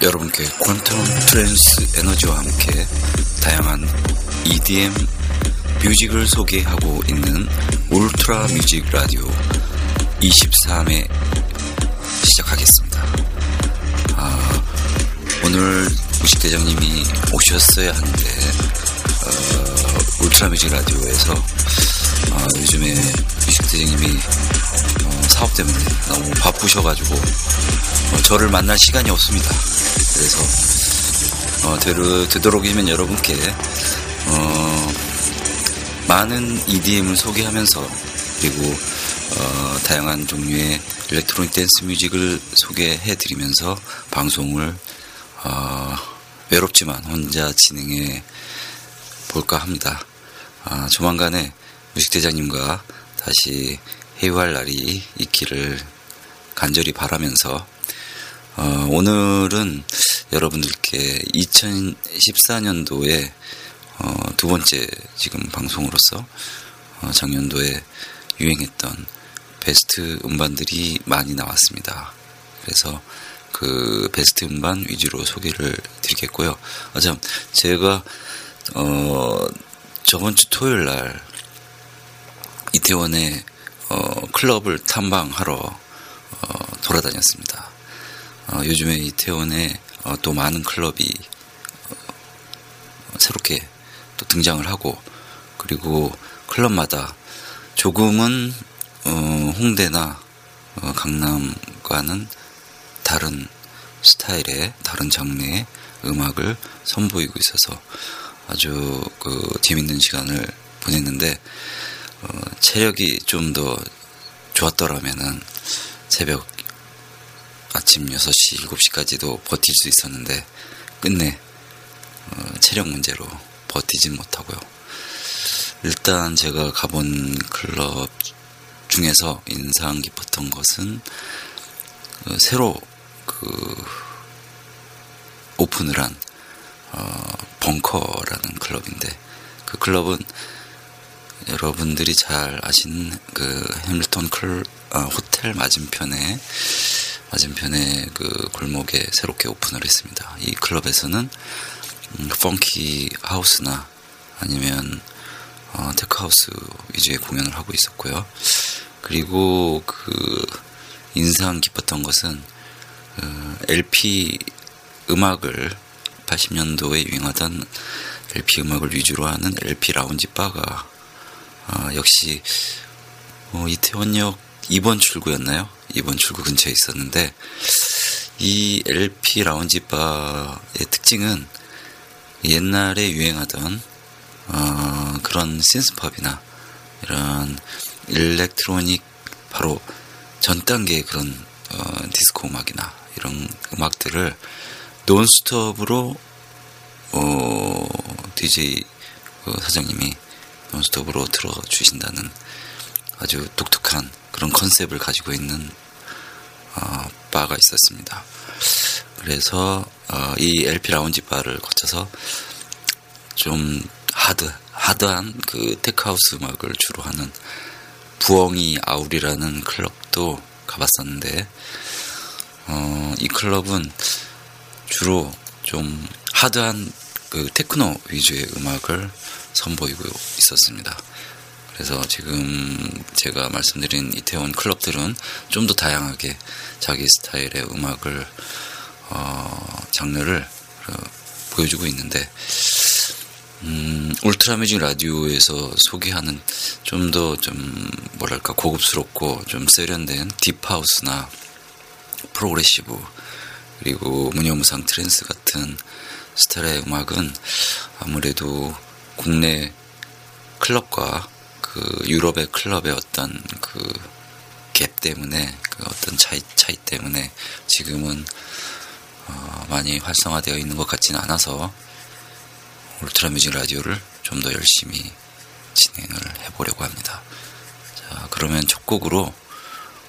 여러분께 quantum trance 에너지와 함께 다양한 EDM 뮤직을 소개하고 있는 울트라 뮤직 라디오 23회 시작하겠습니다. 아, 오늘 무식 대장님이 오셨어야 하는데 어, 울트라 뮤직 라디오에서 어, 요즘에 무식 대장님이 어, 사업 때문에 너무 바쁘셔가지고 어, 저를 만날 시간이 없습니다. 그래서 어, 되로, 되도록이면 여러분께 어, 많은 EDM을 소개하면서 그리고 어, 다양한 종류의 일렉트로닉 댄스 뮤직을 소개해 드리면서 방송을 어, 외롭지만 혼자 진행해 볼까 합니다. 아, 조만간에 무식대장님과 다시 회유할 날이 있기를 간절히 바라면서 어, 오늘은 여러분들께 2014년도에 어, 두 번째 지금 방송으로서 어, 작년도에 유행했던 베스트 음반들이 많이 나왔습니다. 그래서 그 베스트 음반 위주로 소개를 드리겠고요. 아, 참, 제가, 어, 저번 주 토요일 날 이태원에 어, 클럽을 탐방하러 어, 돌아다녔습니다. 어, 요즘에 이태원에 어, 또 많은 클럽이 어, 새롭게 또 등장을 하고 그리고 클럽마다 조금은 어, 홍대나 어, 강남과는 다른 스타일의 다른 장르의 음악을 선보이고 있어서 아주 그 재밌는 시간을 보냈는데 어, 체력이 좀 더 좋았더라면은 새벽 아침 6시, 7시까지도 버틸 수 있었는데 끝내 어, 체력 문제로 버티진 못하고요. 일단 제가 가본 클럽 중에서 인상 깊었던 것은 어, 새로 그 오픈을 한 어, 벙커라는 클럽인데 그 클럽은 여러분들이 잘 아시는 그 해밀턴 클 아, 호텔 맞은편에 맞은편에 그 골목에 새롭게 오픈을 했습니다. 이 클럽에서는 음, 펑키 하우스나 아니면 어, 테크하우스 위주의 공연을 하고 있었고요. 그리고 그 인상 깊었던 것은 어, LP 음악을 80년도에 유행하던 LP 음악을 위주로 하는 LP 라운지 바가 어, 역시 어, 이태원역 2번 출구였나요? 2번 출구 근처에 있었는데 이 LP 라운지 바의 특징은 옛날에 유행하던 어, 그런 신스팝이나 이런 일렉트로닉 바로 전 단계의 그런 어, 디스코 음악이나 이런 음악들을 논스톱으로 어, DJ 그 사장님이 논스톱으로 틀어 주신다는 아주 독특한 그런 컨셉을 가지고 있는 어, 바가 있었습니다. 그래서 어, 이 LP 라운지 바를 거쳐서 좀 하드 하드한 그 테크하우스 음악을 주로 하는 부엉이 아울이라는 클럽도 가봤었는데 어, 이 클럽은 주로 좀 하드한 그 테크노 위주의 음악을 선보이고 있었습니다. 그래서 지금 제가 말씀드린 이태원 클럽들은 좀 더 다양하게 자기 스타일의 음악을 어, 장르를 어, 보여주고 있는데 음, 울트라 뮤직 라디오에서 소개하는 좀더좀 뭐랄까 고급스럽고 좀 세련된 딥하우스나 progressive 그리고 무념무상 trance 같은 스타일의 음악은 아무래도 국내 클럽과 그 유럽의 클럽의 어떤 그 갭 때문에 그 어떤 차이 차이 때문에 지금은 어 많이 활성화되어 있는 것 같지는 않아서 울트라 뮤직 라디오를 좀 더 열심히 진행을 해보려고 합니다. 자 그러면 첫 곡으로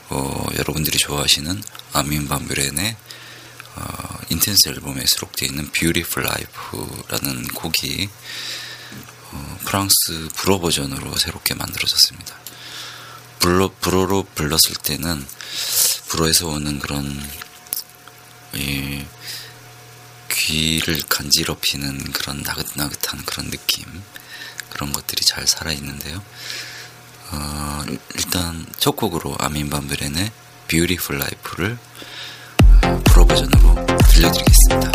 어 여러분들이 좋아하시는 아민 반뷰렌의 어 인텐스 앨범에 수록되어 있는 Beautiful Life라는 곡이 어 프랑스 불어 버전으로 새롭게 만들어졌습니다. 불러, 불어로 불렀을 때는 불어에서 오는 그런 이 귀를 간지럽히는 그런 나긋나긋한 그런 느낌 그런 것들이 잘 살아있는데요. 어, 일단 첫 곡으로 아민 반브렌의 Beautiful Life를 불어 버전으로 들려드리겠습니다.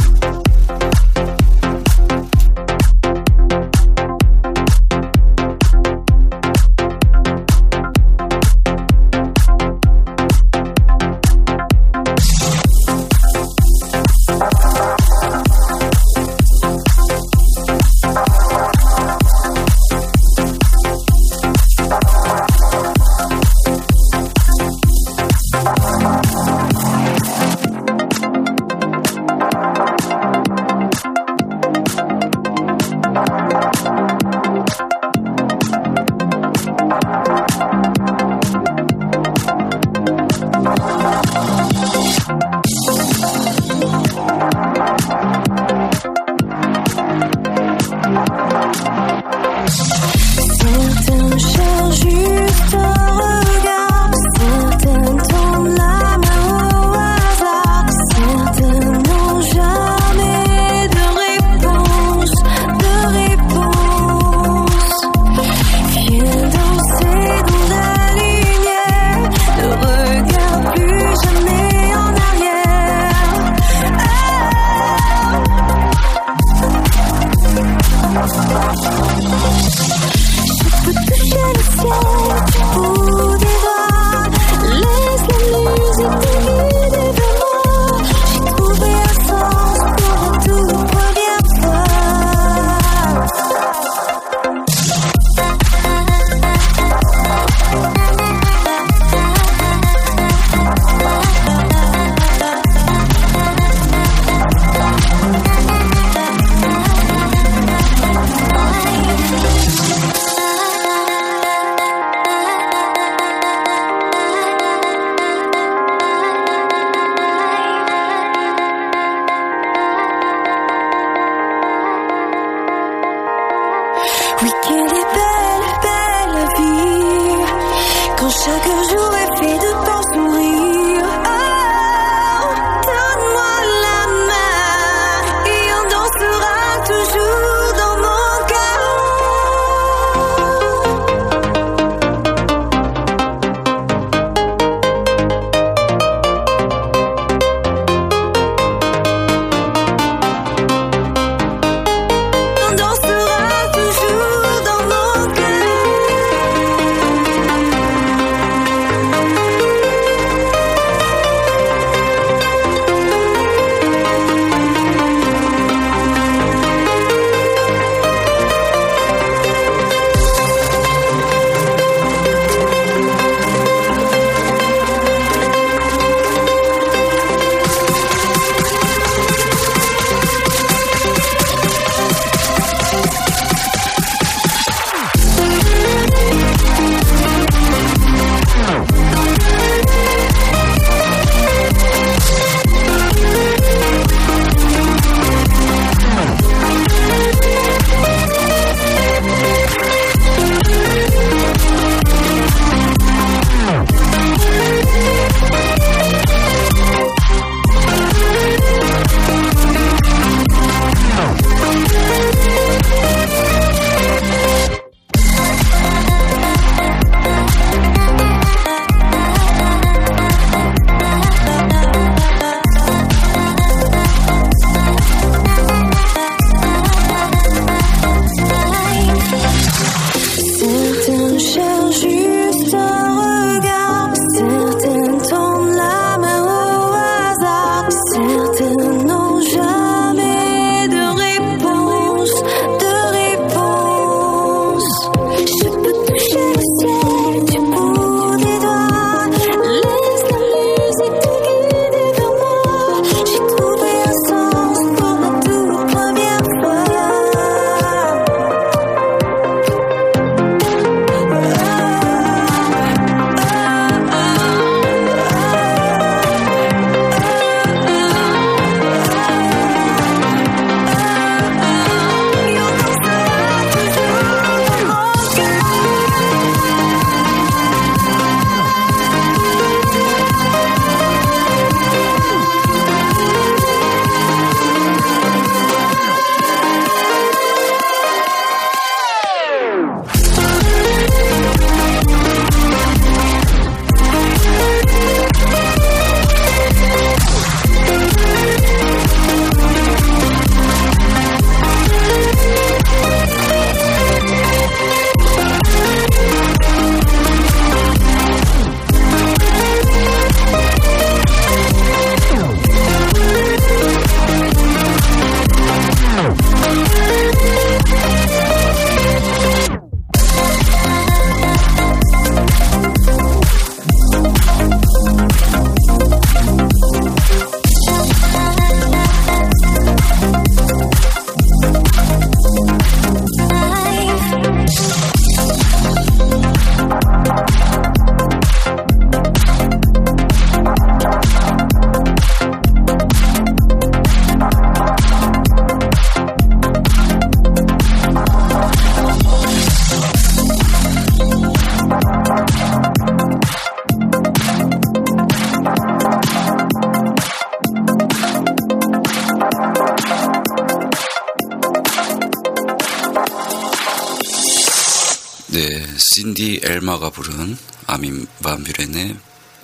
엘마가 부른 아민 반 뷰렌의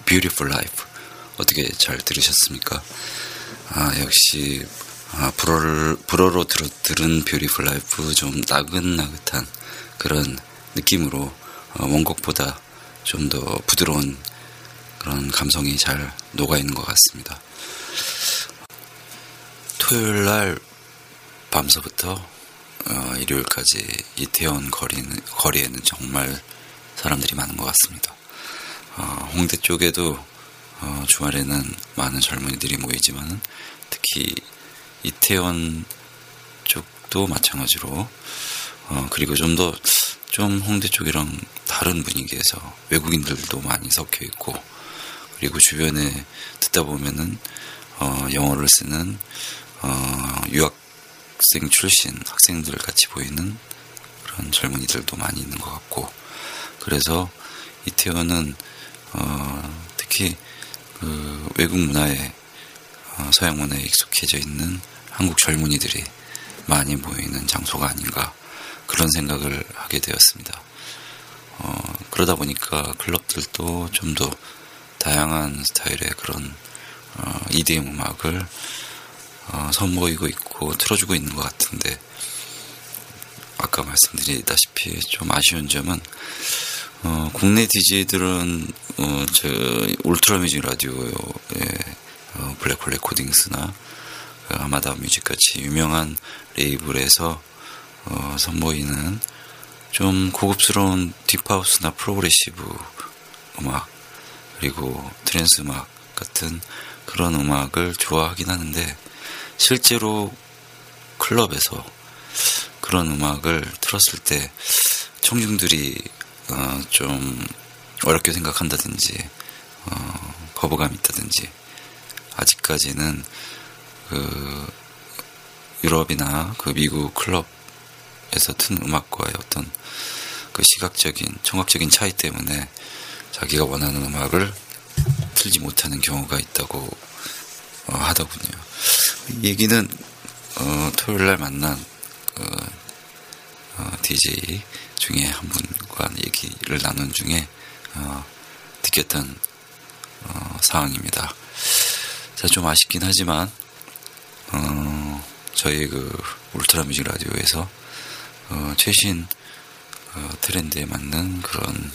Beautiful Life 어떻게 잘 들으셨습니까? 아 역시 아, 불어를 불어로 들어, 들은 Beautiful Life 좀 나긋나긋한 그런 느낌으로 어, 원곡보다 좀 더 부드러운 그런 감성이 잘 녹아 있는 것 같습니다. 토요일 날 밤서부터 어, 일요일까지 이태원 거리는, 거리에는 정말 사람들이 많은 것 같습니다. 어, 홍대 쪽에도 어, 주말에는 많은 젊은이들이 모이지만 특히 이태원 쪽도 마찬가지로 어, 그리고 좀 더좀 좀 홍대 쪽이랑 다른 분위기에서 외국인들도 많이 섞여 있고 그리고 주변에 듣다 보면은 어, 영어를 쓰는 어, 유학생 출신 학생들 같이 보이는 그런 젊은이들도 많이 있는 것 같고 그래서 이태원은 어, 특히 그 외국 문화에 어, 서양 문화에 익숙해져 있는 한국 젊은이들이 많이 모이는 장소가 아닌가 그런 생각을 하게 되었습니다. 어, 그러다 보니까 클럽들도 좀 더 다양한 스타일의 그런 어, EDM 음악을 어, 선보이고 있고 틀어주고 있는 것 같은데 아까 말씀드리다시피 좀 아쉬운 점은 어, 국내 DJ들은 어, 저 울트라 뮤직 라디오의 어, 블랙홀 레코딩스나 그 아마다 뮤직 같이 유명한 레이블에서 어, 선보이는 좀 고급스러운 deep house나 progressive 음악 그리고 trance 음악 같은 그런 음악을 좋아하긴 하는데 실제로 클럽에서 그런 음악을 틀었을 때 청중들이 어, 좀 어렵게 생각한다든지 어, 거부감 있다든지 아직까지는 그 유럽이나 그 미국 클럽에서 튼 음악과의 어떤 그 시각적인 청각적인 차이 때문에 자기가 원하는 음악을 틀지 못하는 경우가 있다고 어, 하더군요. 얘기는 어, 토요일 날 만난 그, 어, DJ 중에 한 분과 얘기를 나눈 중에 어, 느꼈던 어, 상황입니다. 자, 좀 아쉽긴 하지만 어, 저희 그 울트라 뮤직 라디오에서 어, 최신 어, 트렌드에 맞는 그런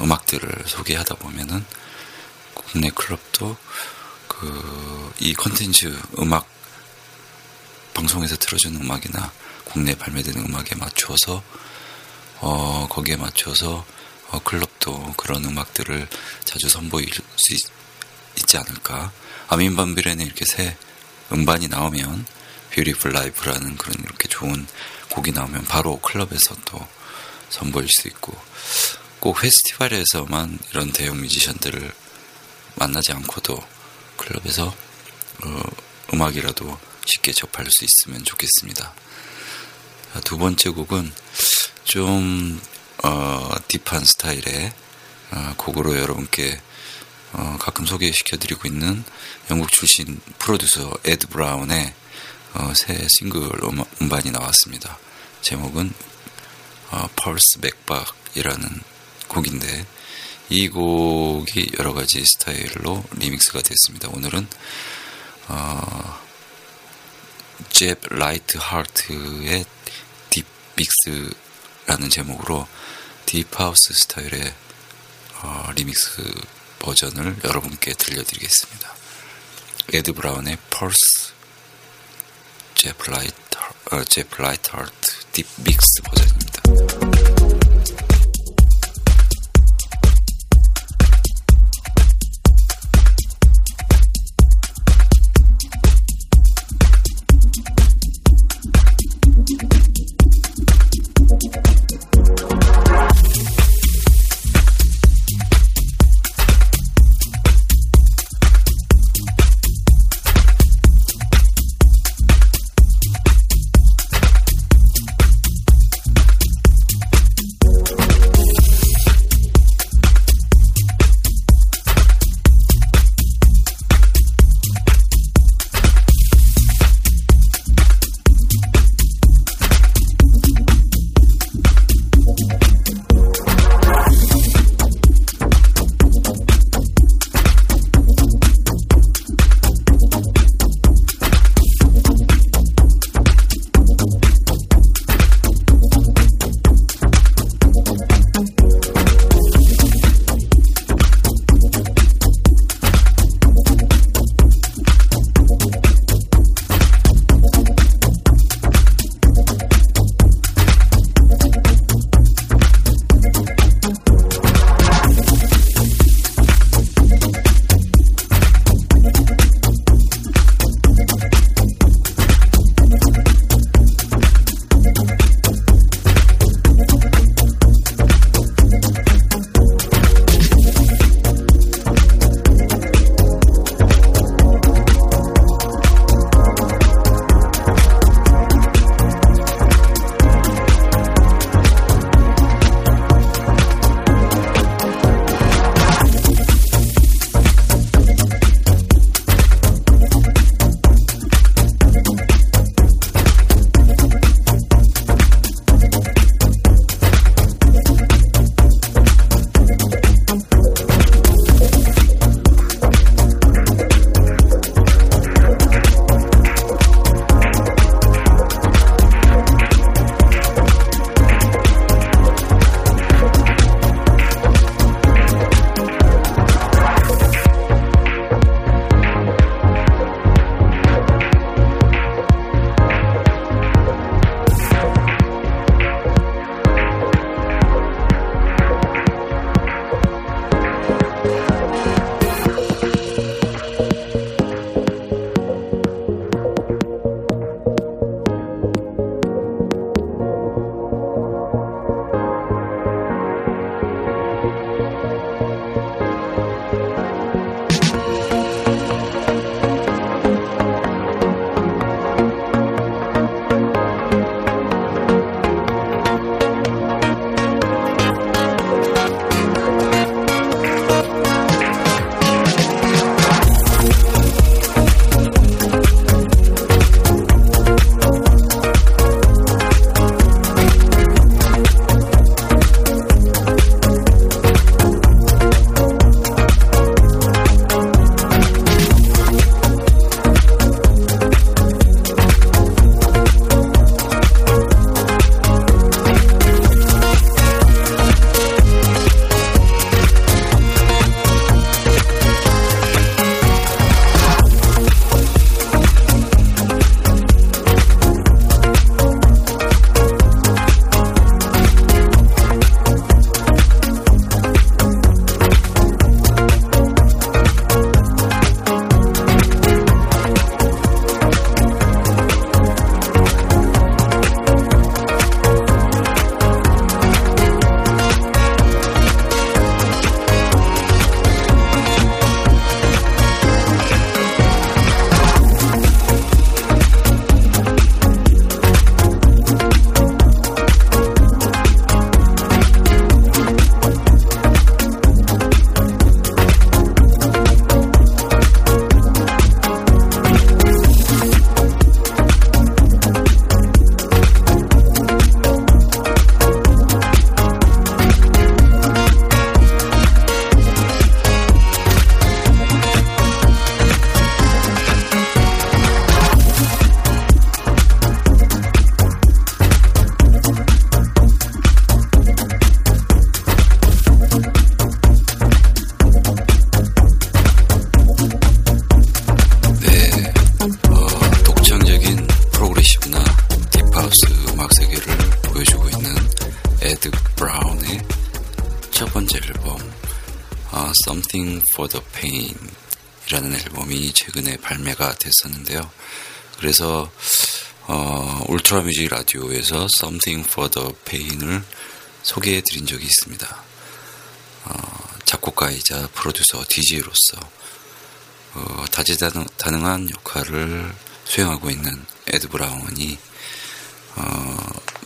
음악들을 소개하다 보면은 국내 클럽도 그 이 컨텐츠 음악 방송에서 틀어주는 음악이나 국내 발매되는 음악에 맞춰서 어, 거기에 맞춰서 어, 클럽도 그런 음악들을 자주 선보일 수 있, 지 않을까. 아민 반 뷰렌의 이렇게 새 음반이 나오면 Beautiful Life라는 그런 이렇게 좋은 곡이 나오면 바로 클럽에서 또 선보일 수 있고 꼭 페스티벌에서만 이런 대형 뮤지션들을 만나지 않고도 클럽에서 어, 음악이라도 쉽게 접할 수 있으면 좋겠습니다. 두 번째 곡은 좀 어, deep한 스타일의 어, 곡으로 여러분께 어, 가끔 소개시켜드리고 있는 영국 출신 프로듀서 에드 브라운의 어, 새 싱글 음반이 나왔습니다. 제목은 어, 펄스 맥박이라는 곡인데 이 곡이 여러 가지 스타일로 리믹스가 됐습니다. 오늘은 어, 잽 라이트 하트의 Deep Mix 라는 제목으로 Deep House 스타일의 어, 리믹스 버전을 여러분께 들려드리겠습니다. 에드 브라운의 펄스 잽 라이트 어, 하트 Deep Mix 버전입니다. 발매가 됐었는데요. 그래서 어, 울트라 뮤직 라디오에서 Something for the Pain을 소개해 드린 적이 있습니다. 어, 작곡가이자 프로듀서 DJ로서 어, 다재다능한 역할을 수행하고 있는 에드 브라운이 어,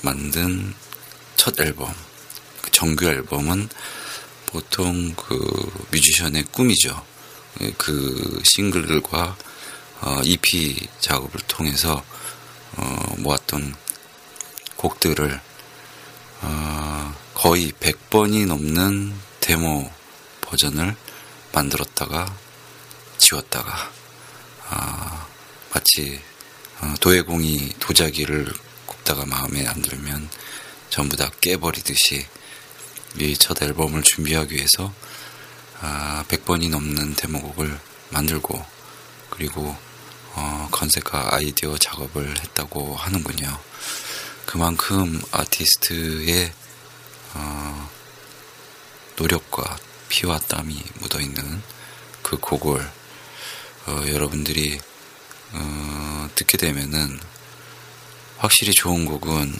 만든 첫 앨범, 그 정규 앨범은 보통 그 뮤지션의 꿈이죠. 그 싱글과 어, EP 작업을 통해서 어, 모았던 곡들을 어, 거의 100번이 넘는 데모 버전을 만들었다가 지웠다가 아, 마치 어, 도예공이 도자기를 굽다가 마음에 안 들면 전부 다 깨버리듯이 이 첫 앨범을 준비하기 위해서 아, 100번이 넘는 데모곡을 만들고 그리고 어, 컨셉과 아이디어 작업을 했다고 하는군요. 그만큼 아티스트의 어, 노력과 피와 땀이 묻어 있는 그 곡을 어, 여러분들이 어, 듣게 되면은 확실히 좋은 곡은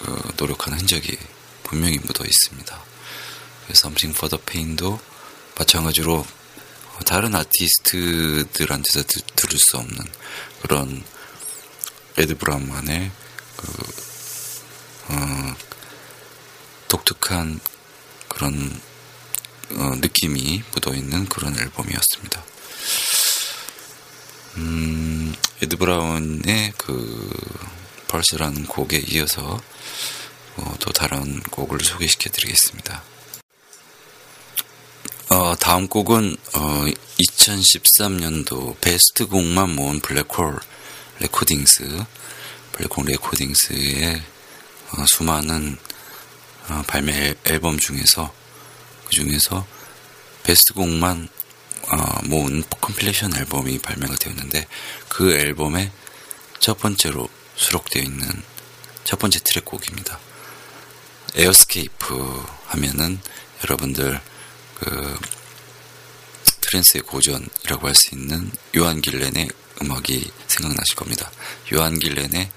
그 노력하는 흔적이 분명히 묻어 있습니다. Something for the Pain도 마찬가지로 다른 아티스트들한테서 드, 들을 수 없는 그런 레드 브라운만의 그 어, 독특한 그런 어, 느낌이 묻어있는 그런 앨범이었습니다. 음, 에드 브라운의 그 Pulse라는 곡에 이어서 어, 또 다른 곡을 소개시켜 드리겠습니다. 어, 다음 곡은 어, 2013년도 베스트 곡만 모은 블랙홀 레코딩스 블랙홀 레코딩스의 어, 수많은 어, 발매 앨범 중에서 그 중에서 베스트 곡만 어, 모은 컴필레이션 앨범이 발매가 되었는데 그 앨범의 첫 번째로 수록되어 있는 첫 번째 트랙 곡입니다. 에어스케이프 하면은 여러분들 그 트랜스의 고전이라고 할 수 있는 요한 길렌의 음악이 생각나실 겁니다. 요한 길렌의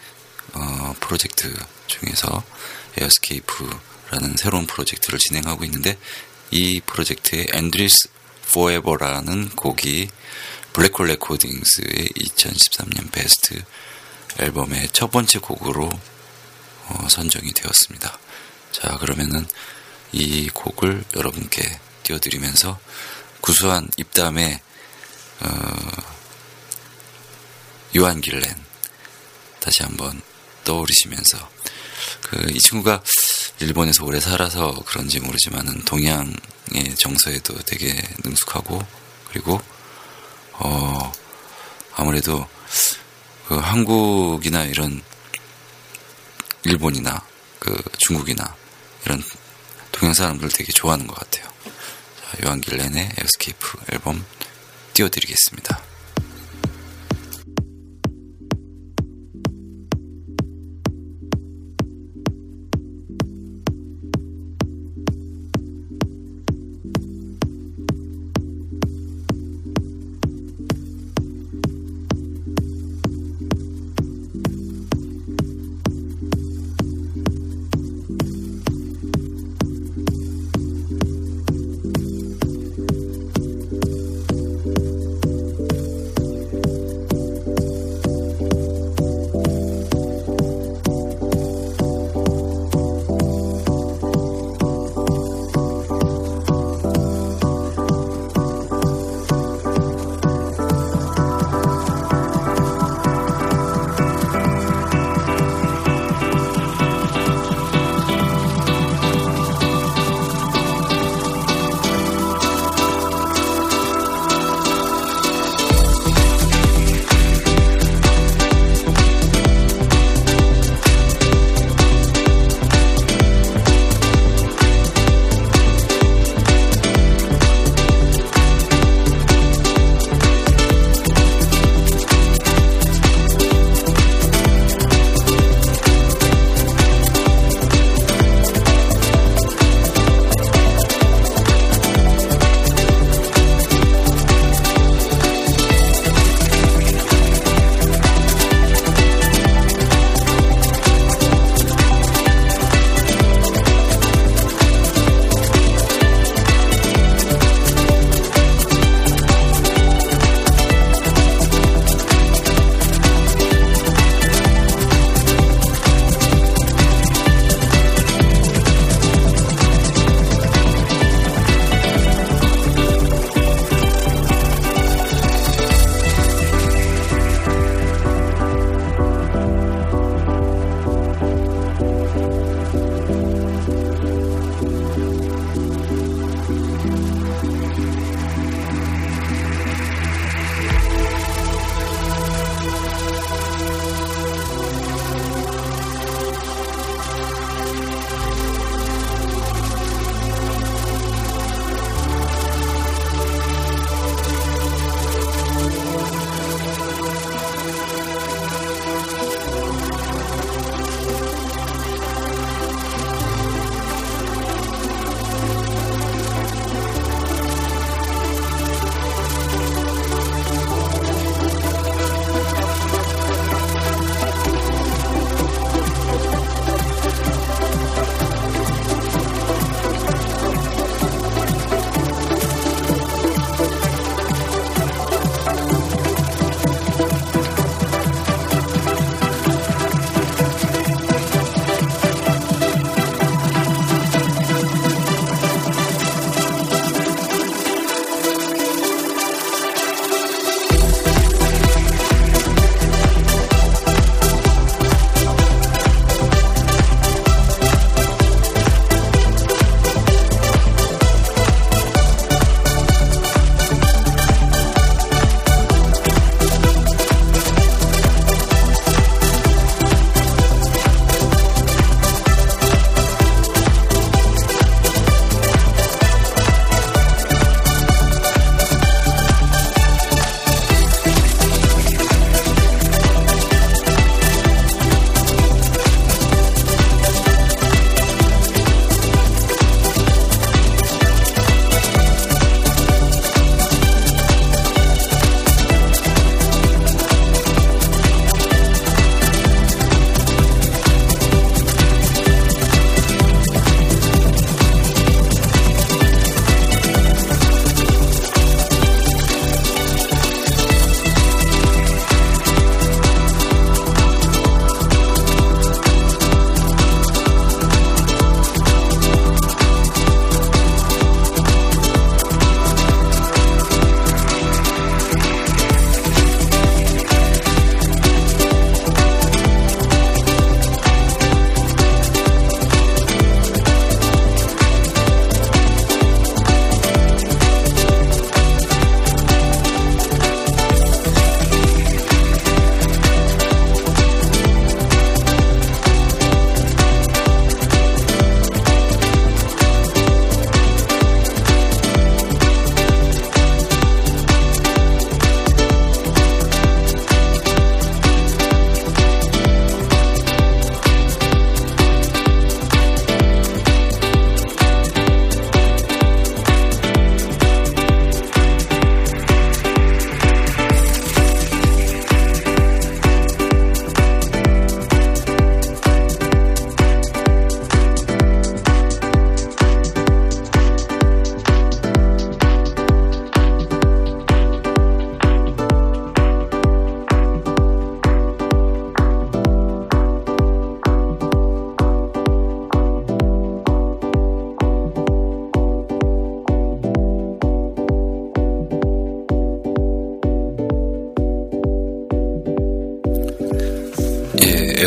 어, 프로젝트 중에서 에어스케이프라는 새로운 프로젝트를 진행하고 있는데 이 프로젝트의 Endless Forever라는 곡이 블랙홀 레코딩스의 2013년 베스트 앨범의 첫 번째 곡으로 어, 선정이 되었습니다. 자, 그러면은 이 곡을 여러분께 띄워드리면서 구수한 입담의 어, 요한 길렌 다시 한번 떠오르시면서 그 이 친구가 일본에서 오래 살아서 그런지 모르지만은 동양의 정서에도 되게 능숙하고 그리고 어 아무래도 그 한국이나 이런 일본이나 그 중국이나 이런 동양 사람들 되게 좋아하는 것 같아요. 자, 요한 길렌의 에스케이프 앨범 띄워드리겠습니다.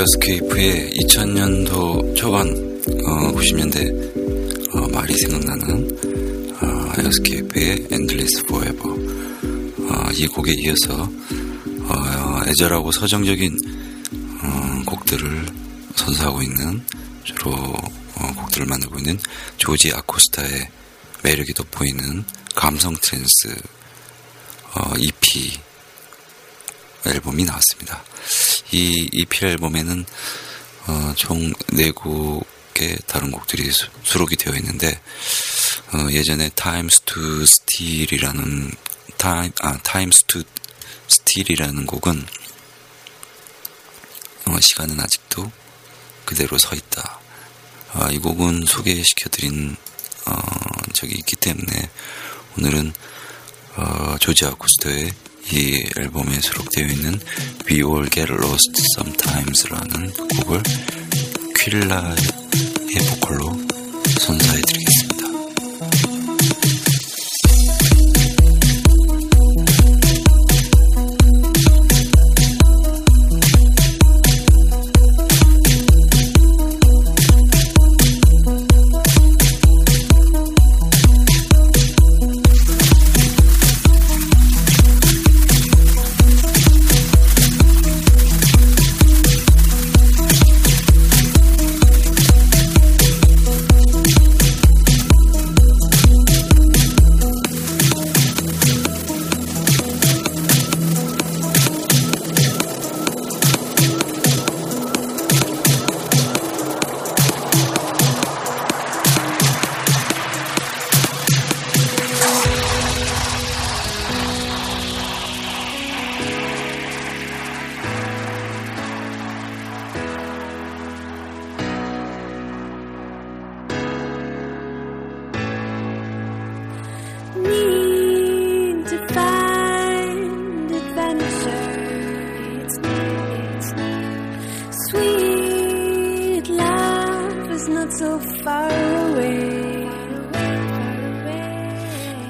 에어스케이프의 2000년도 초반 어, 90년대 어, 말이 생각나는 어, 에어스케이프의 Endless Forever 어, 이 곡에 이어서 어, 애절하고 서정적인 어, 곡들을 선사하고 있는 주로 어, 곡들을 만들고 있는 조지 아코스타의 매력이 돋보이는 감성 트랜스 어, EP 앨범이 나왔습니다. 이 EP 앨범에는 어, 총 4곡의 다른 곡들이 수, 수록이 되어 있는데 어, 예전에 Times to Steal이라는 타임, 아, Times to Steal이라는 곡은 어, 시간은 아직도 그대로 서 있다. 아, 이 곡은 소개시켜드린 어, 적이 있기 때문에 오늘은 어, 조지 아쿠스터의 이 앨범에 수록되어 있는 We All Get Lost Sometimes라는 곡을 퀼라의 보컬로 선사해드리겠습니다. Far away.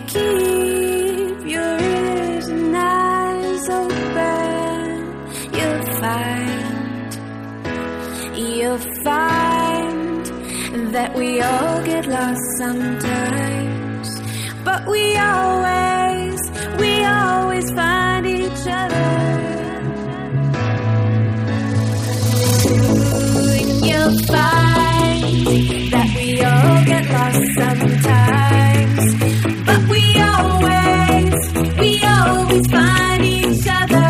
Keep your ears and eyes open. You'll find, you'll find that we all get lost sometimes. But we always, we always find each other. You'll find sometimes. But we always, we always find each other.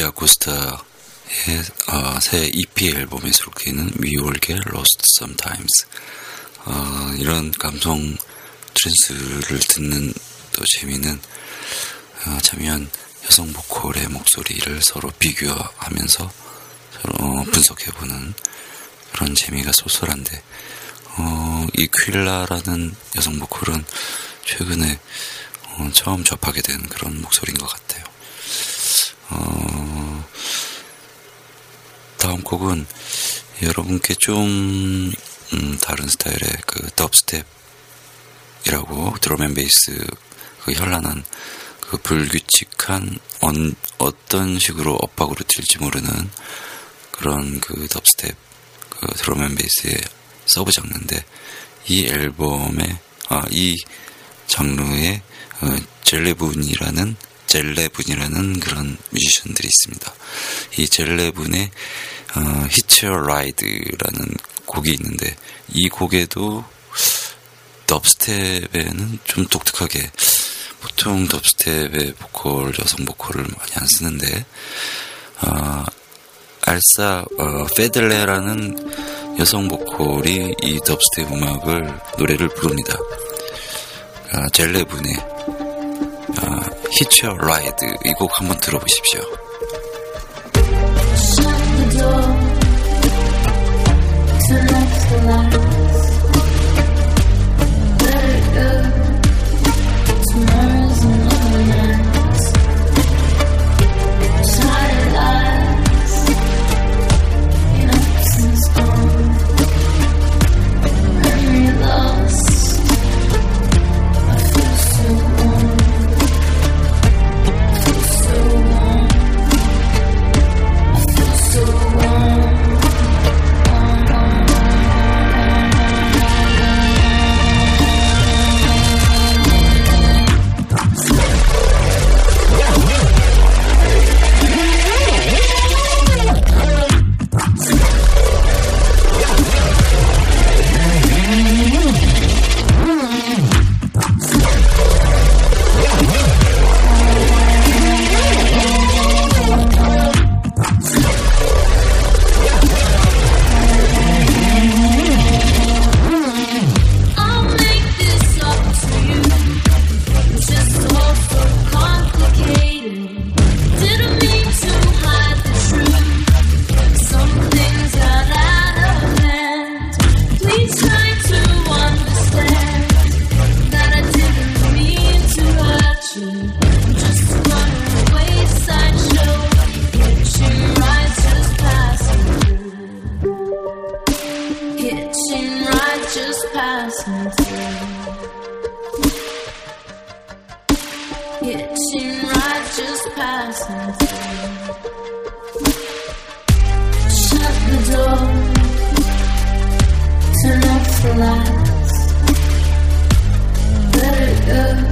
조지 아 코스타의 어, 새 EP 앨범에 수록되어 있는 We All Get Lost Sometimes. 어, 이런 감성 트랜스를 듣는 또 재미는 어, 참여한 여성 보컬의 목소리를 서로 비교하면서 서로 분석해보는 그런 재미가 쏠쏠한데 어, 이 퀼라라는 여성 보컬은 최근에 어, 처음 접하게 된 그런 목소리인 것 같아요. 어, 다음 곡은 여러분께 좀 음, 다른 스타일의 그 dubstep이라고 drum and bass 그 현란한 그 불규칙한 언- 어떤 식으로 엇박으로 튈지 모르는 그런 그 dubstep 그 drum and bass의 서브 장르인데 이 앨범에 아이 장르의 어, 젤레분이라는 젤레분이라는 그런 뮤지션들이 있습니다. 이 젤레분의 어, Hitch Your Ride라는 곡이 있는데 이 곡에도 덥스텝에는 좀 독특하게 보통 덥스텝의 보컬 여성 보컬을 많이 안 쓰는데 어, 알사 어, 페들레라는 여성 보컬이 이 덥스텝 음악을 노래를 부릅니다. 아, 젤레분의 아, Your Ride 이곡 한번 들어보십시오. Hitching rides just passing through. Shut the door. Turn off the lights. Let it go.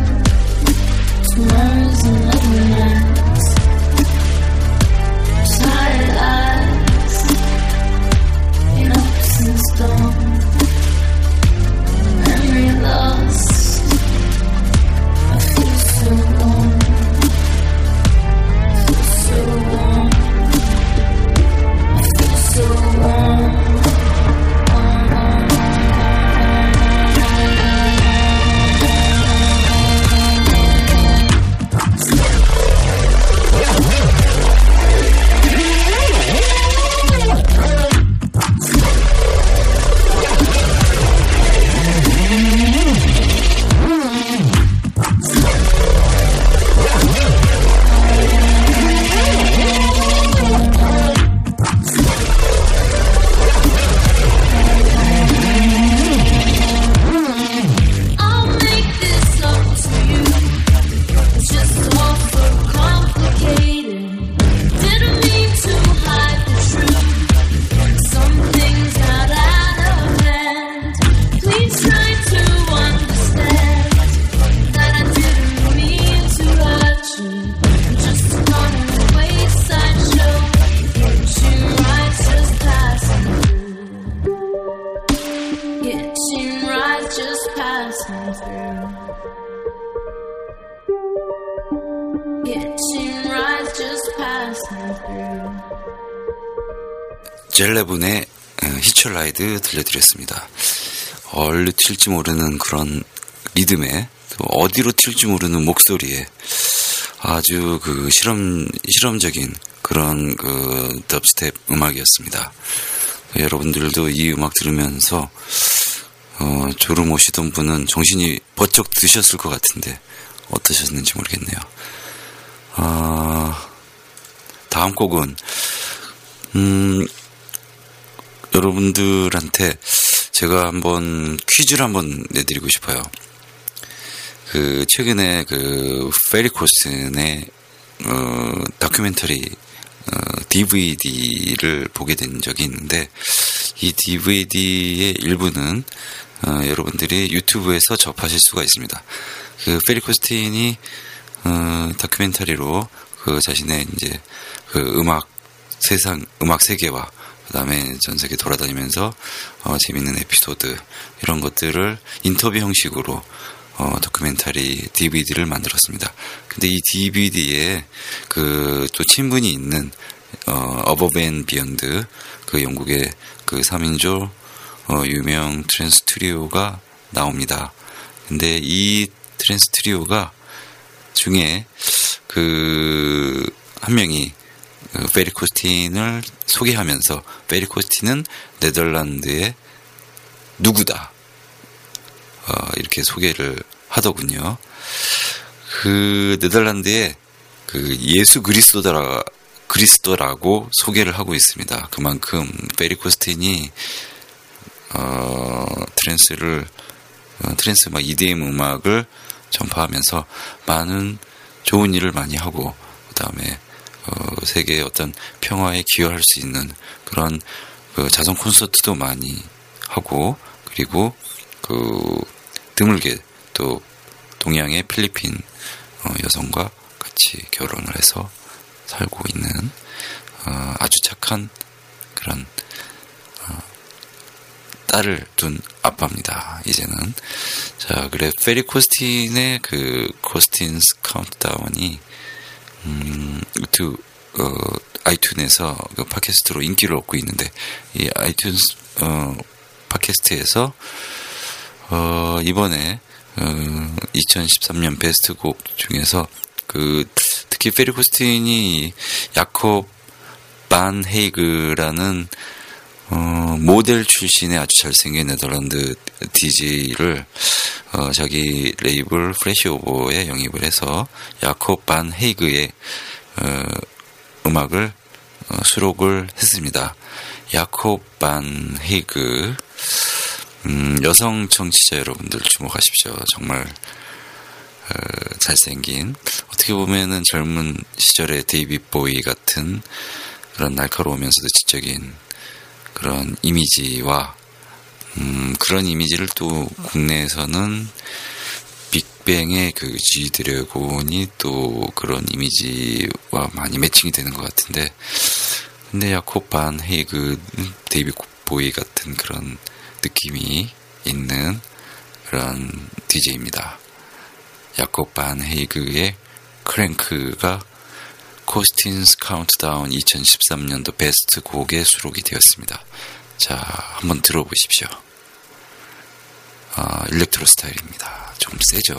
어, 히철라이드 들려드렸습니다. 얼른 튈지 모르는 그런 리듬에 또 어디로 튈지 모르는 목소리에 아주 그 실험 실험적인 그런 그 덥스텝 음악이었습니다. 여러분들도 이 음악 들으면서 어, 졸음 오시던 분은 정신이 번쩍 드셨을 것 같은데 어떠셨는지 모르겠네요. 아, 다음 곡은 음, 여러분들한테 제가 한번 퀴즈를 한번 내드리고 싶어요. 그 최근에 그 페리 코슨의 어, 다큐멘터리 어, DVD를 보게 된 적이 있는데 이 DVD의 일부는 어, 여러분들이 유튜브에서 접하실 수가 있습니다. 그 페리 코스틴이 어, 다큐멘터리로 그 자신의 이제 그 음악 세상 음악 세계와 그 다음에 전 세계 돌아다니면서 어, 재밌는 에피소드 이런 것들을 인터뷰 형식으로 어, 다큐멘터리 DVD를 만들었습니다. 근데 이 DVD에 그 또 친분이 있는 어, 어버브 앤 비욘드 그 영국의 그 3인조 어, 유명 트랜스 트리오가 나옵니다. 근데 이 트랜스 트리오가 중에 그 한 명이 그 페리 코스틴을 소개하면서 페리 코스틴은 네덜란드의 누구다 어, 이렇게 소개를 하더군요. 그 네덜란드의 그 예수 그리스도라 그리스도라고 소개를 하고 있습니다. 그만큼 페리 코스틴이 어, 트랜스를 어, 트랜스 막 EDM 음악을 전파하면서 많은 좋은 일을 많이 하고 그다음에 어, 세계의 어떤 평화에 기여할 수 있는 그런 그 자선 콘서트도 많이 하고 그리고 그 드물게 또 동양의 필리핀 어, 여성과 같이 결혼을 해서 살고 있는 어, 아주 착한 그런 어, 딸을 둔 아빠입니다. 이제는 자 그래 페리 코스틴의 그 Corsten's Countdown이 음, 유튜 어, 아이튠에서 그 팟캐스트로 인기를 얻고 있는데 이 아이튠스 어, 팟캐스트에서 어, 이번에 어, 2013년 베스트 곡 중에서 그 특히 페리 코스틴이 야콥 반 헤이그라는 어, 모델 출신의 아주 잘생긴 네덜란드 DJ를 어, 자기 레이블 플래시오버에 영입을 해서 야콥 반 헤이그의 어, 음악을 어, 수록을 했습니다. 야콥 반 헤이그 음, 여성 청취자 여러분들 주목하십시오. 정말 어, 잘생긴 어떻게 보면은 젊은 시절의 데이비드 보위 같은 그런 날카로우면서도 지적인 그런 이미지와 음, 그런 이미지를 또 국내에서는 빅뱅의 그 G 드래곤이 또 그런 이미지와 많이 matching이 되는 것 같은데 근데 야콥 반 헤이그 데이비드 보위 같은 그런 느낌이 있는 그런 DJ입니다. 야콥 반 헤이그의 Crank가 Corsten's Countdown 2013년도 베스트 곡에 수록이 되었습니다. 자, 한번 들어보십시오. 아, electro 스타일입니다. 좀 세죠?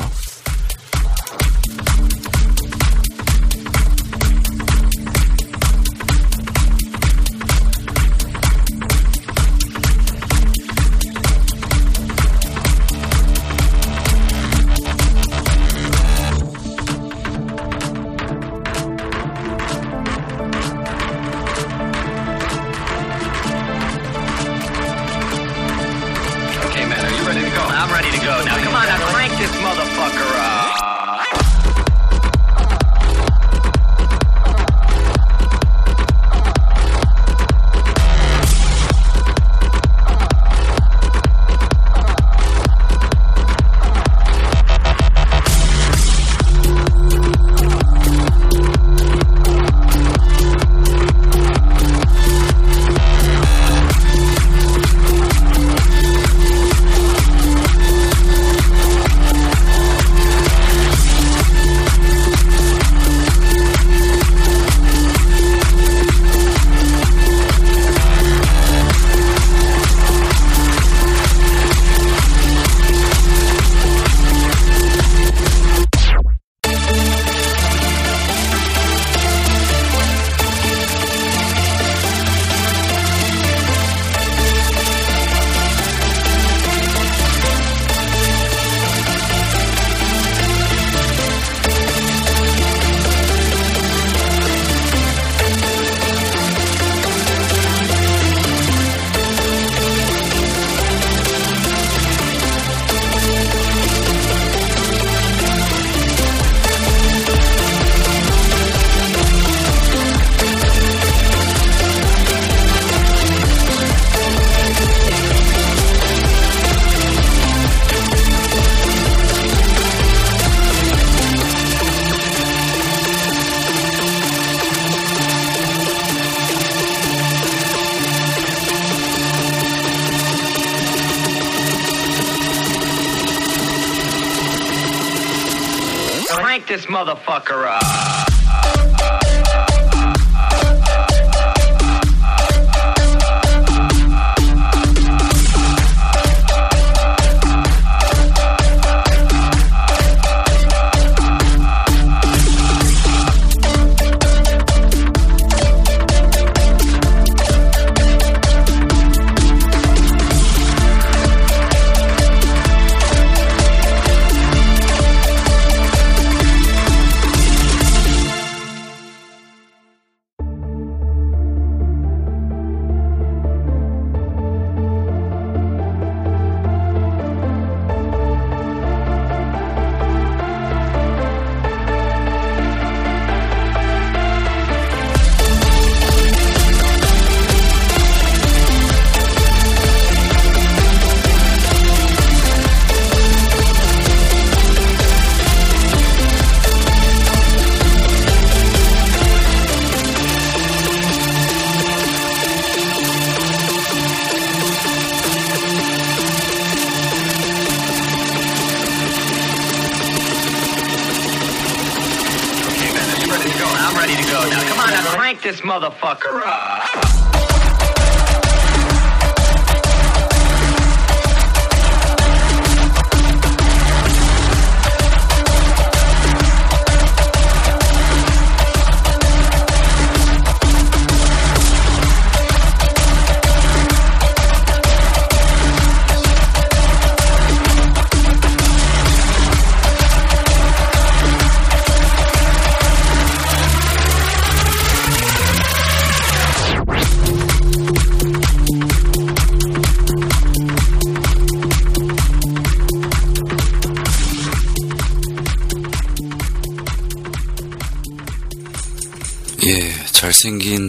This motherfucker up.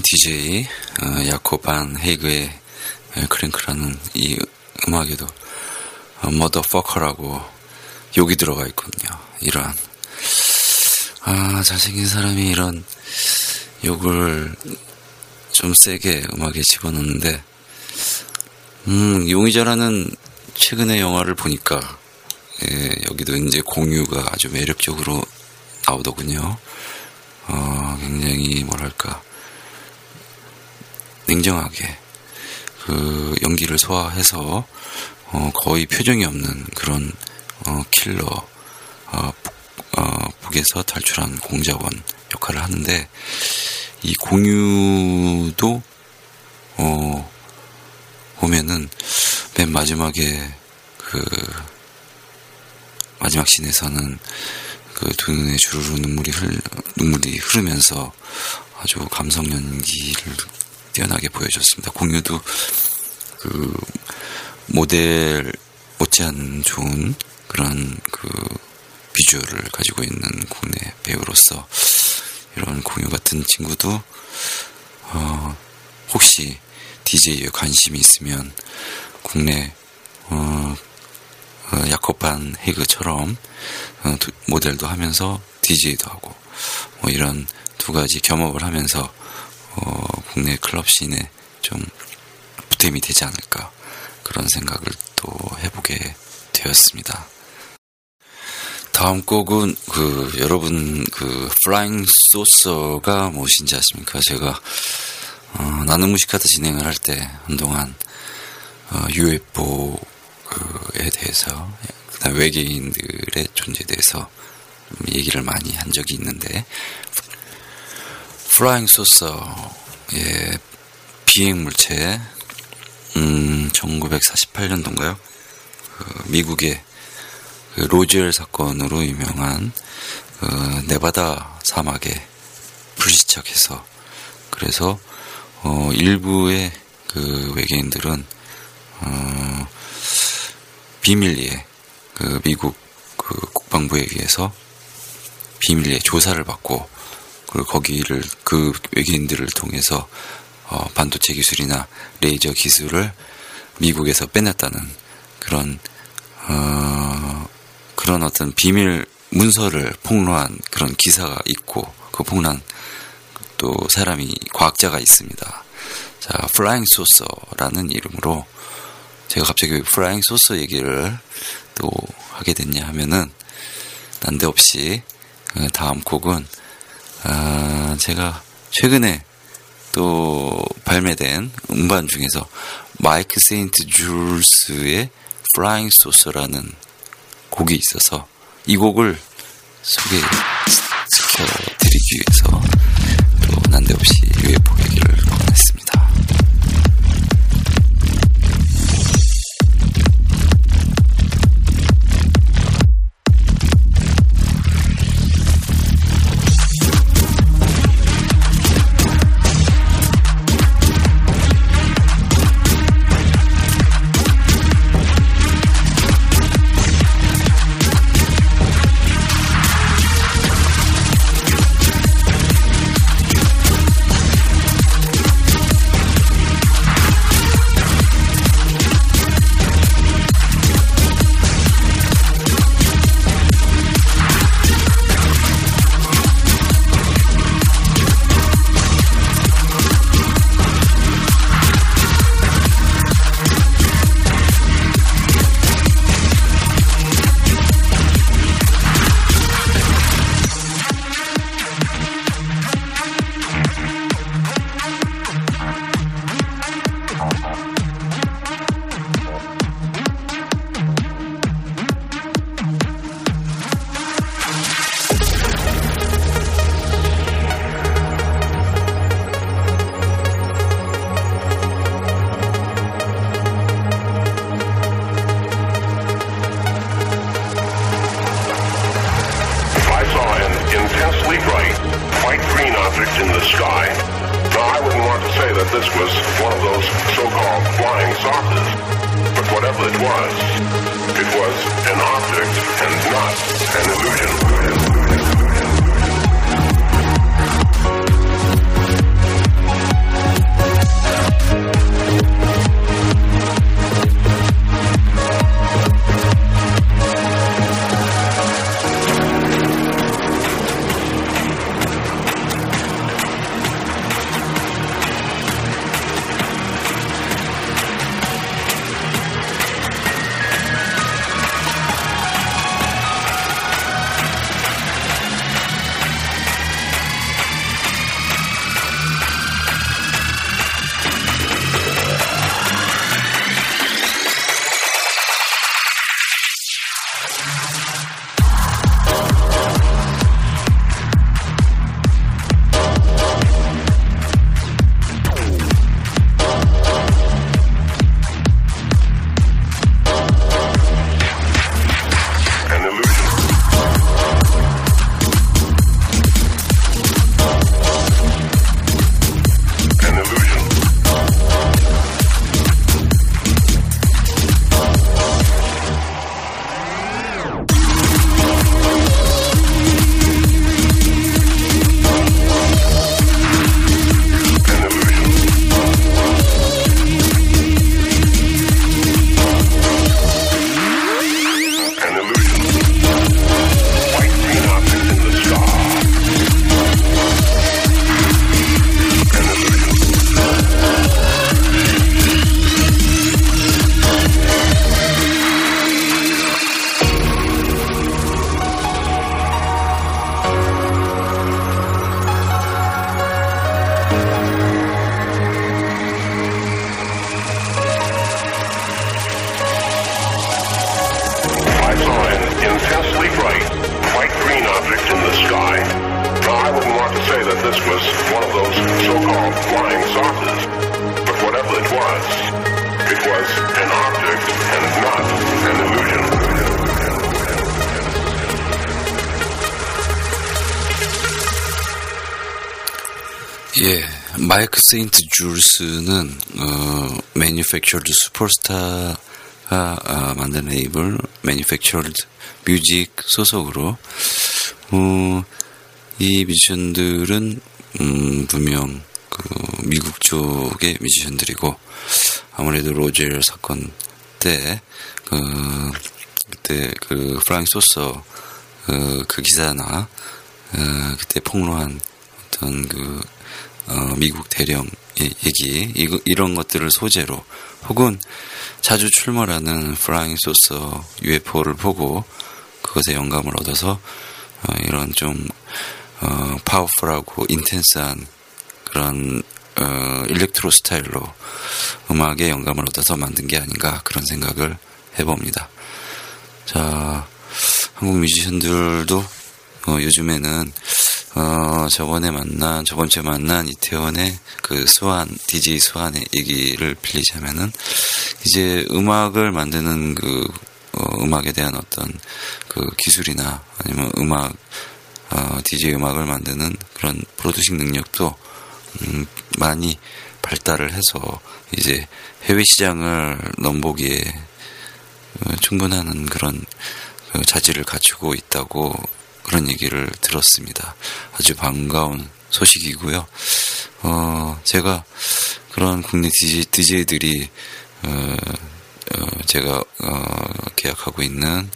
예, 잘생긴 DJ 어, 야코반 헤이그의 예, 크랭크라는 이 음악에도 머더퍼커라고 욕이 들어가 있거든요. 이런 아 잘생긴 사람이 이런 욕을 좀 세게 음악에 집어넣는데 음 용의자라는 최근의 영화를 보니까 예, 여기도 이제 공유가 아주 매력적으로 나오더군요. 어, 굉장히 뭐랄까 냉정하게 그 연기를 소화해서 어, 거의 표정이 없는 그런 어, 킬러 어, 북, 어, 북에서 탈출한 공작원 역할을 하는데 이 공유도 어, 보면은 맨 마지막에 그 마지막 씬에서는 그두 눈에 주르르 눈물이 흘 눈물이 흐르면서 아주 감성 연기를 뛰어나게 보여줬습니다. 공유도 그 모델 못지않은 좋은 그런 그 비주얼을 가지고 있는 국내 배우로서 이런 공유 같은 친구도 어 혹시 DJ에 관심이 있으면 국내 어, 어 야콥 반 헤이그처럼 어, 두- 모델도 하면서 DJ도 하고 뭐 이런 두 가지 겸업을 하면서 어, 국내 클럽 scene에 좀 보탬이 되지 않을까 그런 생각을 또 해보게 되었습니다. 다음 곡은 그 여러분 그 flying 소서가 무엇인지 아십니까? 제가 어, 나는 무식하다 진행을 할 때 한동안 어, UFO에 대해서 그다음 외계인들의 존재에 대해서 좀 얘기를 많이 한 적이 있는데 플라잉 소서의 비행 물체 음, 1948년도인가요? 그 미국의 그 로젤 사건으로 유명한 그 네바다 사막에 불시착해서 그래서 어, 일부의 그 외계인들은 어, 비밀리에 그 미국 그 국방부에 의해서 비밀리에 조사를 받고 그리고 거기를 그 외계인들을 통해서 어, 반도체 기술이나 레이저 기술을 미국에서 빼냈다는 그런 어, 그런 어떤 비밀 문서를 폭로한 그런 기사가 있고 그 폭로한 또 사람이 과학자가 있습니다. 자, Flying Saucer라는 이름으로 제가 갑자기 왜 Flying Saucer 얘기를 또 하게 됐냐 하면은 난데없이 어, 다음 곡은 아, 제가 최근에 또 발매된 음반 중에서 마이크 세인트 줄스의 Flying Saucer라는 곡이 있어서 이 곡을 소개시켜드리기 위해서 또 난데없이 UFO 얘기를 꺼냈습니다. Manufactured Superstar가 아, 만든 레이블 Manufactured Music 소속으로 어, 이 뮤지션들은 음, 분명 그 미국 쪽의 뮤지션들이고 아무래도 로젤 사건 때 그, 그때 그 프랑k 소서 그, 그 기사나 어, 그때 폭로한 어떤 그 어, 미국 대령 의 얘기 이거, 이런 것들을 소재로 혹은 자주 출몰하는 프라잉 소서 UFO를 보고 그것에 영감을 얻어서 어, 이런 좀 어, 파워풀하고 인텐스한 그런 어, 일렉트로 스타일로 음악에 영감을 얻어서 만든 게 아닌가 그런 생각을 해봅니다. 자, 한국 뮤지션들도 어, 요즘에는 어, 저번에 만난, 저번 주에 만난 이태원의 그 수완, DJ 수완의 얘기를 빌리자면은, 이제 음악을 만드는 그, 어, 음악에 대한 어떤 그 기술이나 아니면 음악, 어, DJ 음악을 만드는 그런 프로듀싱 능력도, 음, 많이 발달을 해서 이제 해외 시장을 넘보기에 어, 충분한 그런 그 자질을 갖추고 있다고 그런 얘기를 들었습니다. 아주 반가운 소식이고요. 어, 제가 그런 국내 DJ, DJ들이, 어, 어, 제가, 어, 계약하고 있는,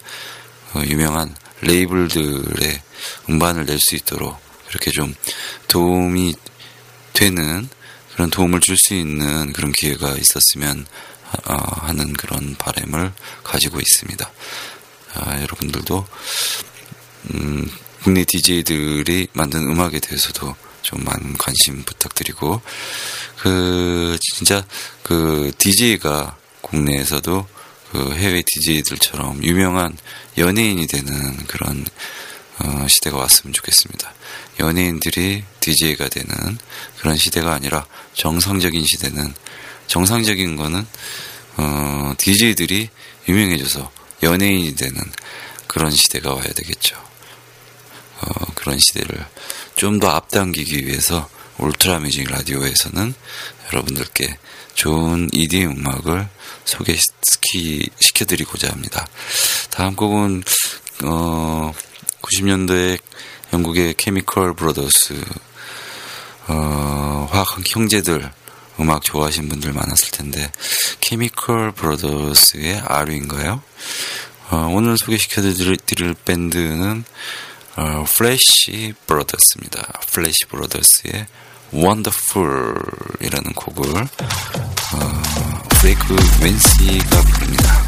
어, 유명한 레이블들의 음반을 낼 수 있도록 그렇게 좀 도움이 되는 그런 도움을 줄 수 있는 그런 기회가 있었으면 어, 하는 그런 바람을 가지고 있습니다. 아, 여러분들도 음, 국내 DJ들이 만든 음악에 대해서도 좀 많은 관심 부탁드리고, 그, 진짜, 그, DJ가 국내에서도 그 해외 DJ들처럼 유명한 연예인이 되는 그런, 어, 시대가 왔으면 좋겠습니다. 연예인들이 DJ가 되는 그런 시대가 아니라 정상적인 시대는, 정상적인 거는, 어, DJ들이 유명해져서 연예인이 되는 그런 시대가 와야 되겠죠. 어, 그런 시대를 좀 더 앞당기기 위해서 울트라 뮤직 라디오에서는 여러분들께 좋은 EDM 음악을 소개시키, 시켜드리고자 합니다. 다음 곡은, 어, 90년대 영국의 케미컬 브라더스, 어, 화학 형제들 음악 좋아하시는 분들 많았을 텐데, 케미컬 브라더스의 아류인가요? 어, 오늘 소개시켜드릴 드릴 밴드는 어, 플래시 브라더스입니다. 플래시 브라더스의 Wonderful이라는 곡을 어, 브레이크 웬시가 부릅니다.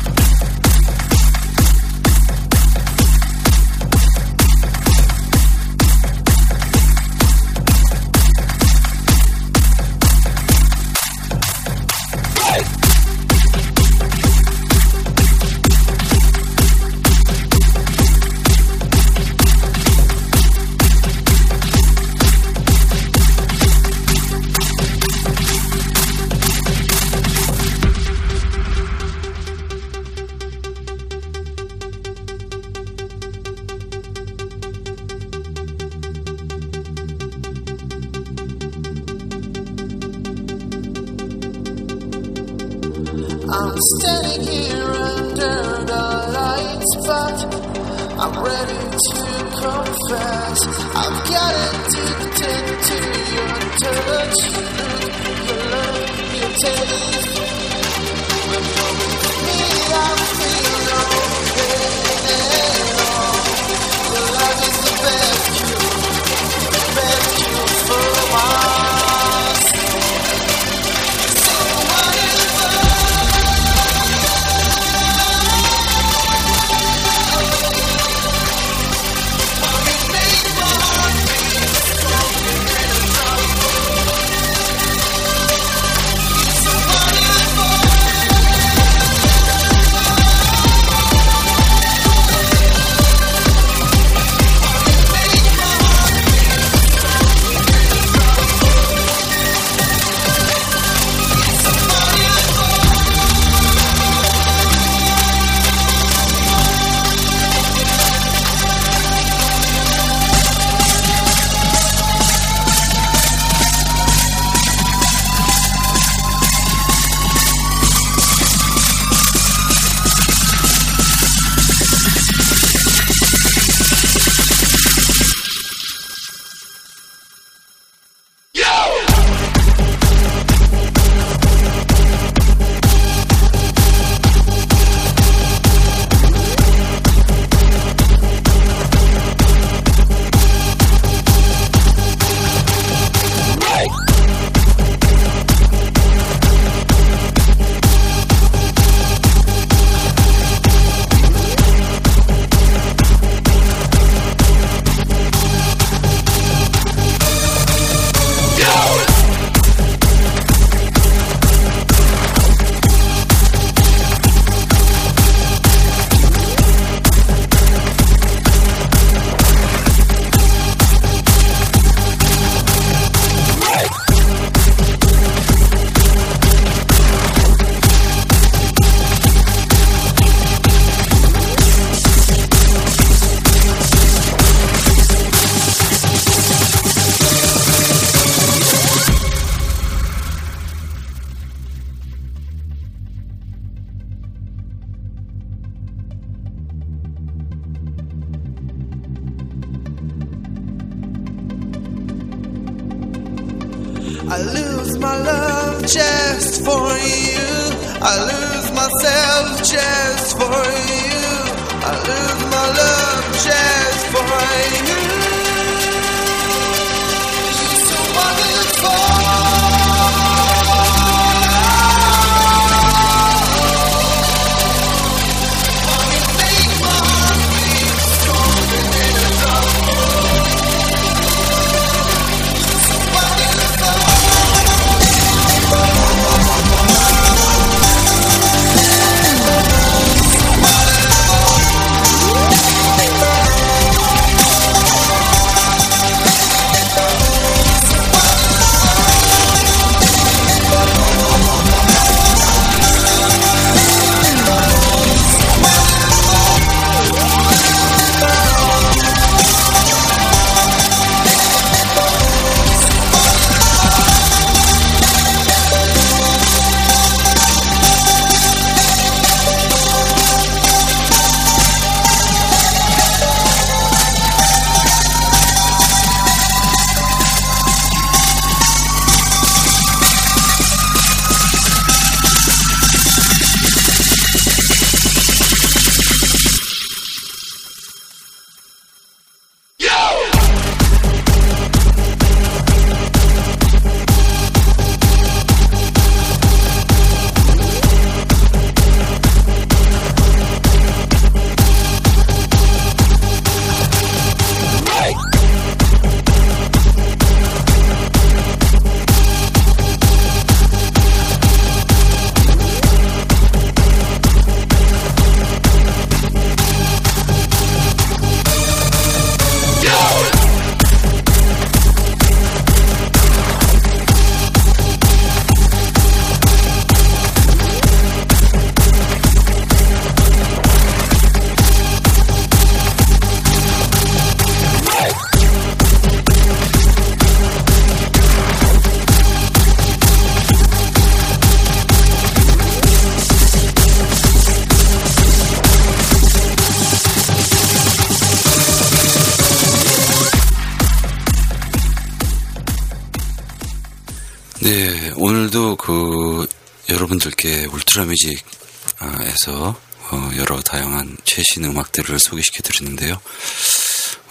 울트라 뮤직에서 어, 여러 다양한 최신 음악들을 소개시켜 드렸는데요.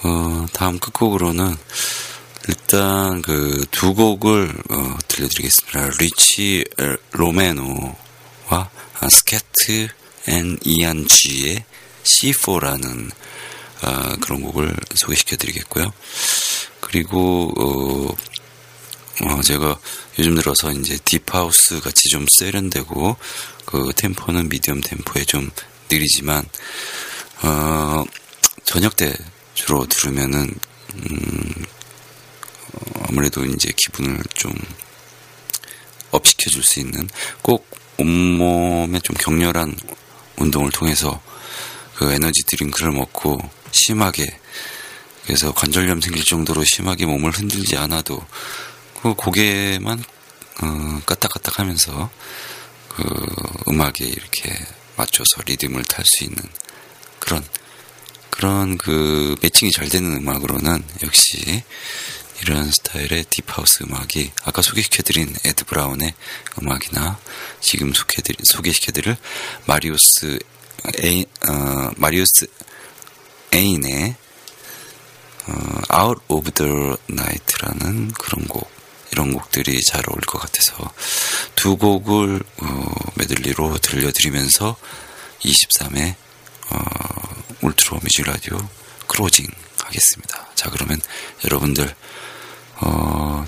어, 다음 끝곡으로는 일단 그 두 곡을 어, 들려드리겠습니다. 리치 엘- 로메노와 아, 스케트 앤 이안지의 C4라는 아, 그런 곡을 소개시켜 드리겠고요. 그리고 어, 어, 제가 요즘 들어서 이제 deep house 같이 좀 세련되고 그 템포는 medium 템포에 좀 느리지만 어, 저녁 때 주로 들으면은 음, 어, 아무래도 이제 기분을 좀 up시켜 줄 수 있는 꼭 온몸에 좀 격렬한 운동을 통해서 그 에너지 드링크를 먹고 심하게 그래서 관절염 생길 정도로 심하게 몸을 흔들지 않아도 그 고개만 어, 까딱까딱 하면서 그 음악에 이렇게 맞춰서 리듬을 탈 수 있는 그런 그런 그 matching이 잘 되는 음악으로는 역시 이런 스타일의 deep house 음악이 아까 소개시켜드린 에드 브라운의 음악이나 지금 소개해드리, 소개시켜드릴 마리우스 에인, 어, 마리우스 에인의 어, Out of the Night라는 그런 곡 이런 곡들이 잘 어울릴 것 같아서 두 곡을 어, 메들리로 들려드리면서 23회 어, 울트라 뮤직 라디오 closing 하겠습니다. 자 그러면 여러분들 어,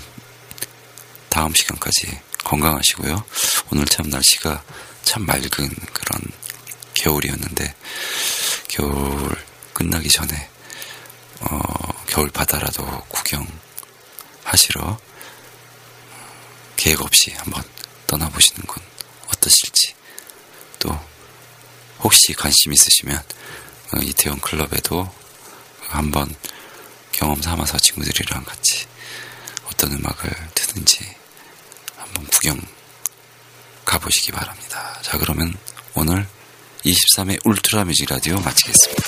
다음 시간까지 건강하시고요. 오늘 참 날씨가 참 맑은 그런 겨울이었는데 겨울 끝나기 전에 어, 겨울 바다라도 구경하시러 계획 없이 한번 떠나보시는 건 어떠실지 또 혹시 관심 있으시면 어, 이태원 클럽에도 한번 경험 삼아서 친구들이랑 같이 어떤 음악을 듣는지 한번 구경 가보시기 바랍니다. 자, 그러면 오늘 23회 울트라 뮤직 라디오 마치겠습니다.